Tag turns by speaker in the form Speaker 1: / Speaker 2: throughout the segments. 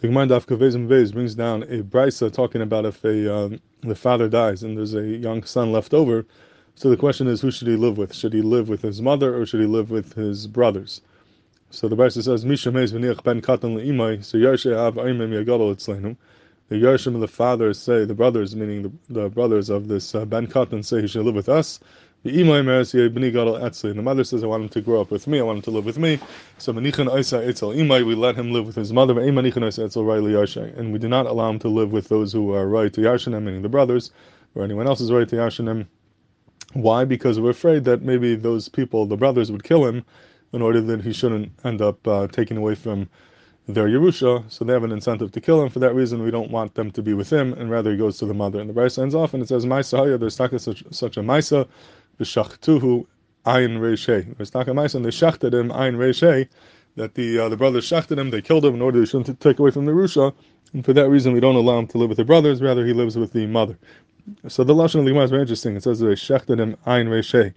Speaker 1: The Gemara Daf Kavezim Vez brings down a brisa talking about if a um, the father dies and there's a young son left over. So the question is, who should he live with? Should he live with his mother or should he live with his brothers? So the brisa says, Misha v'niach ben katan le'imai, so yarshe av aimim yagadol etzleinu. The yarshim of the fathers say, the brothers, meaning the, the brothers of this uh, ben katan, say he should live with us. The. The mother says, I want him to grow up with me. I want him to live with me. So manichan oisa etzel imay, we let him live with his mother. And we do not allow him to live with those who are right to yarshanim, meaning the brothers, or anyone else is right to yarshanim. Why? Because we're afraid that maybe those people, the brothers, would kill him in order that he shouldn't end up uh, taking away from their Yerusha, so they have an incentive to kill him. For that reason, we don't want them to be with him, and rather he goes to the mother. And the verse ends off, and it says, Maisa there's such, such a Maisa, v'shachtuhu ayin reishay. They shachted him ayin reishay, that the uh, the brothers shachted him, they killed him in order shouldn't take away from the Yerusha, and for that reason, we don't allow him to live with the brothers, rather he lives with the mother. So the Lashon of the Gemara is very interesting. It says they shachted him ayin reishay.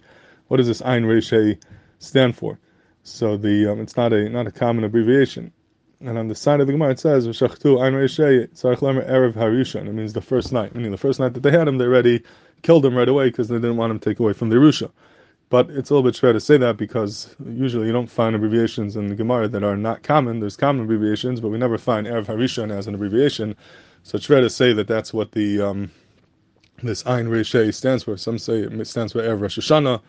Speaker 1: What does this ayin reishay stand for? So the um, it's not a not a common abbreviation. And on the side of the Gemara it says V'shachtu ein reishei tzarich lemer erev harishon. It means the first night, meaning the first night that they had him, they already killed him right away because they didn't want him to take away from the Yerusha. But it's a little bit fair to say that because usually you don't find abbreviations in the Gemara that are not common. There's common abbreviations, but we never find erev harishon as an abbreviation. So it's fair to say that that's what the um, this ein reishei stands for. Some say it stands for erev Rosh Hashanah.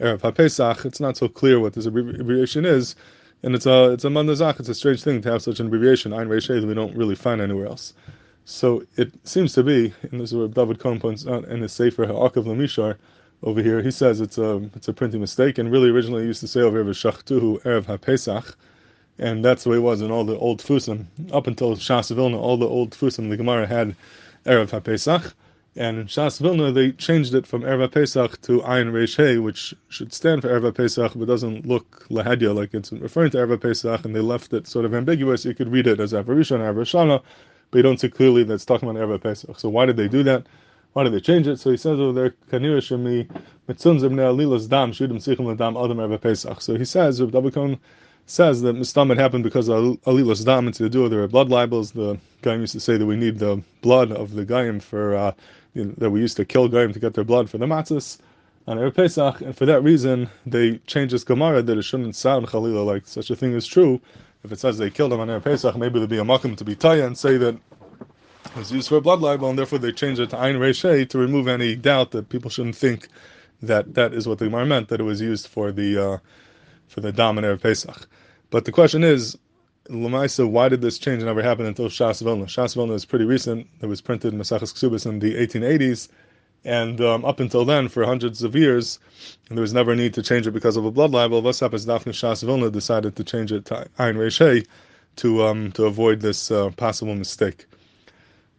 Speaker 1: Erev HaPesach, it's not so clear what this abbreviation is, and it's a it's a mandazach. It's a strange thing to have such an abbreviation. Ein that we don't really find anywhere else. So it seems to be, and this is where David Cohen points out in his Sefer Ha'akav Lamishar over here. He says it's a it's a printing mistake, and really originally used to say over here Shachtuhu Erev HaPesach, and that's the way it was in all the old Tfusim up until Shas Vilna. All the old Tfusim the Gemara had Erev HaPesach. And in Shas Vilna, they changed it from Erva Pesach to Ayin Reish Hey, which should stand for Erva Pesach, but doesn't look Lahadya, like it's referring to Erva Pesach, and they left it sort of ambiguous. You could read it as Avarishon, Avarishana, but you don't see clearly that it's talking about Erva Pesach. So why did they do that? Why did they change it? So he says over there, Kanira Shemi Mitzunzim Ne'alilas Dam, Shudim Sichim Ladam Adam Erva Pesach. So he says, Rav Dabakon says that Mistam happened because of Alilas Dam, and to do with their blood libels. The guy used to say that we need the blood of the Gaim for. Uh, you know, that we used to kill goyim to get their blood for the matzahs on Erev Pesach, and for that reason they changed this Gemara that it shouldn't sound Chalila like such a thing is true. If it says they killed him on Erev Pesach, maybe there'd be a makim to be taya and say that it was used for a blood libel, and therefore they changed it to Ein Reishei to remove any doubt that people shouldn't think that that is what the Gemara meant, that it was used for the uh, for the dam on Erev Pesach. But the question is, Lamaisa, why did this change never happen until Shas Vilna? Shas Vilna is pretty recent. It was printed in Maseches Ksubis in the 1880s, and um, up until then, for hundreds of years, there was never a need to change it because of a blood libel. What's happens? Daphne Shas Vilna decided to change it to Ein Reishei to um, to avoid this uh, possible mistake.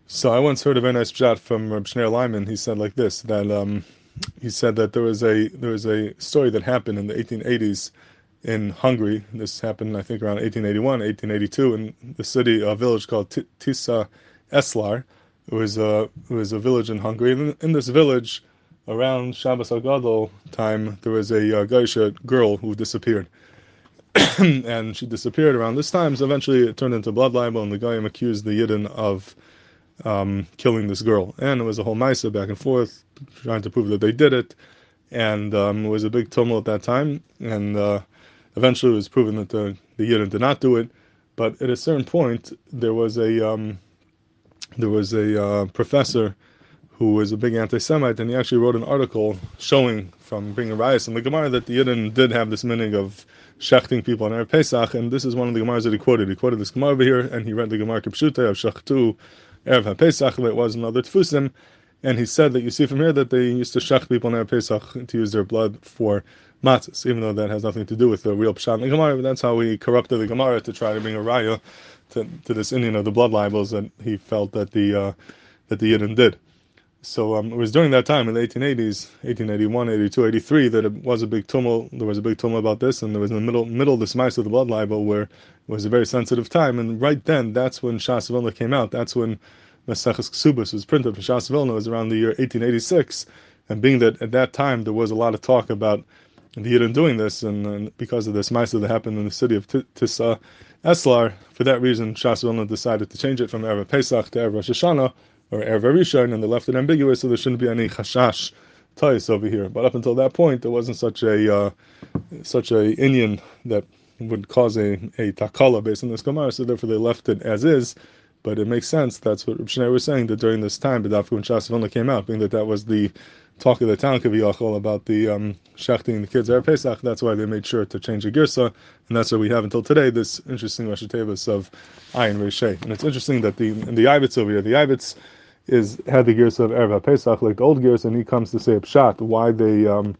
Speaker 1: So I once heard a very nice chat from Reb Shneur Leiman. He said like this that um, he said that there was a there was a story that happened in the 1880s in Hungary. This happened, I think, around 1881, 1882, in the city, a village called Tisa Eslar. It was a it was a village in Hungary. In this village, around Shabbos HaGadol time, there was a uh, Geisha girl who disappeared. and she disappeared around this time, so eventually it turned into blood libel, and the Goyim accused the Yidden of um, killing this girl. And it was a whole Maisa back and forth, trying to prove that they did it. And um, it was a big tumult at that time. And uh, Eventually, it was proven that the the Yidden did not do it, but at a certain point, there was a um, there was a uh, professor who was a big anti-Semite, and he actually wrote an article showing from bringing Rias in the Gemara that the Yidden did have this meaning of shechting people on Erev Pesach, and this is one of the Gemaras that he quoted. He quoted this Gemara over here, and he read the Gemara Kipshute of Shechtu Erev HaPesach, it was in other Tfusim, and he said that you see from here that they used to shech people on Erev Pesach to use their blood for matzahs, even though that has nothing to do with the real pshat in the Gemara. But that's how we corrupted the Gemara to try to bring a raya to, to this Indian of the blood libels that he felt that the uh, that the Yidden did. So um, it was during that time in the 1880s, 1881, 82, 83, that it was a big tumult. There was a big tumult about this, and there was in the middle middle the smice of the blood libel where it was a very sensitive time. And right then, that's when Shas Vilna came out. That's when Maseches Ksubas was printed for Shas Vilna. Was around the year 1886. And being that at that time there was a lot of talk about the Yidden doing this, and, and because of this Maisa that happened in the city of Tissa Eslar, for that reason, Shas Vilna decided to change it from Erev Pesach to Erev Rosh Hashanah, or Erev Rishon, and they left it ambiguous, so there shouldn't be any chashash tais over here. But up until that point, there wasn't such a uh, such a Indian that would cause a, a takala based on this Gemara, so therefore they left it as is. But it makes sense. That's what Reb was saying that during this time, after when Shas Vilna came out, being that that was the talk of the town Kaviyachol about the um, shechting the kids at Pesach. That's why they made sure to change the girsa, and that's why we have until today this interesting Rosh of Ayin Reishay. And it's interesting that the in the Yavitz over here, the Yavitz is had the girsa of Erev Pesach like the old girsa, and he comes to say Pshat why they um,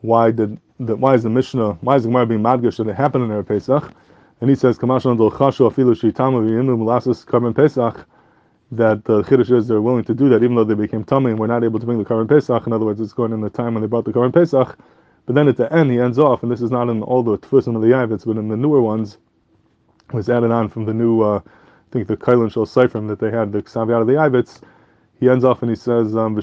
Speaker 1: why did the, why is the Mishnah why is the Gemara being madgish that it happened in Erev Pesach? And he says Kamashon Dol Chashu Afilu Shitamu V'Yinu Mulasis Karban Pesach that the Chiddush is they're willing to do that even though they became tummy and were not able to bring the Karban Pesach. In other words, it's going in the time when they brought the Karban Pesach. But then at the end, he ends off, and this is not in all the Tfusim of the Yavitz, but in the newer ones, was added on from the new, uh, I think the Kailan Shal Seifrim that they had, the Ksavi out of the Yavitz. He ends off and he says, um,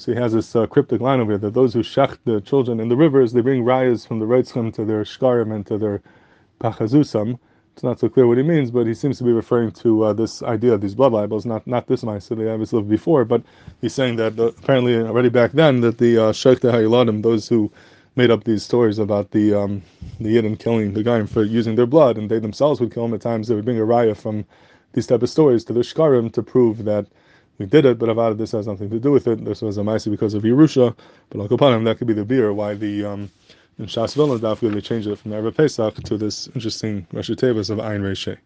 Speaker 1: So he has this uh, cryptic line over here that those who shech the children in the rivers, they bring rayas from the reitzchem to their shkarim and to their pachazusam. It's not so clear what he means, but he seems to be referring to uh, this idea of these blood libels, not not this mice they have lived before, but he's saying that uh, apparently already back then that the uh, Sheikh Hayiladim, those who made up these stories about the um, the Yidden killing the guy for using their blood, and they themselves would kill him at times. They would bring a raya from these type of stories to the shkarim to prove that we did it, but Avada, this has nothing to do with it. This was a mice because of Yerusha, but Al that could be the beer why the um, in Shas Vilna, they changed it from Erev Pesach to this interesting Rashi Tevis of Ayin Reisheh.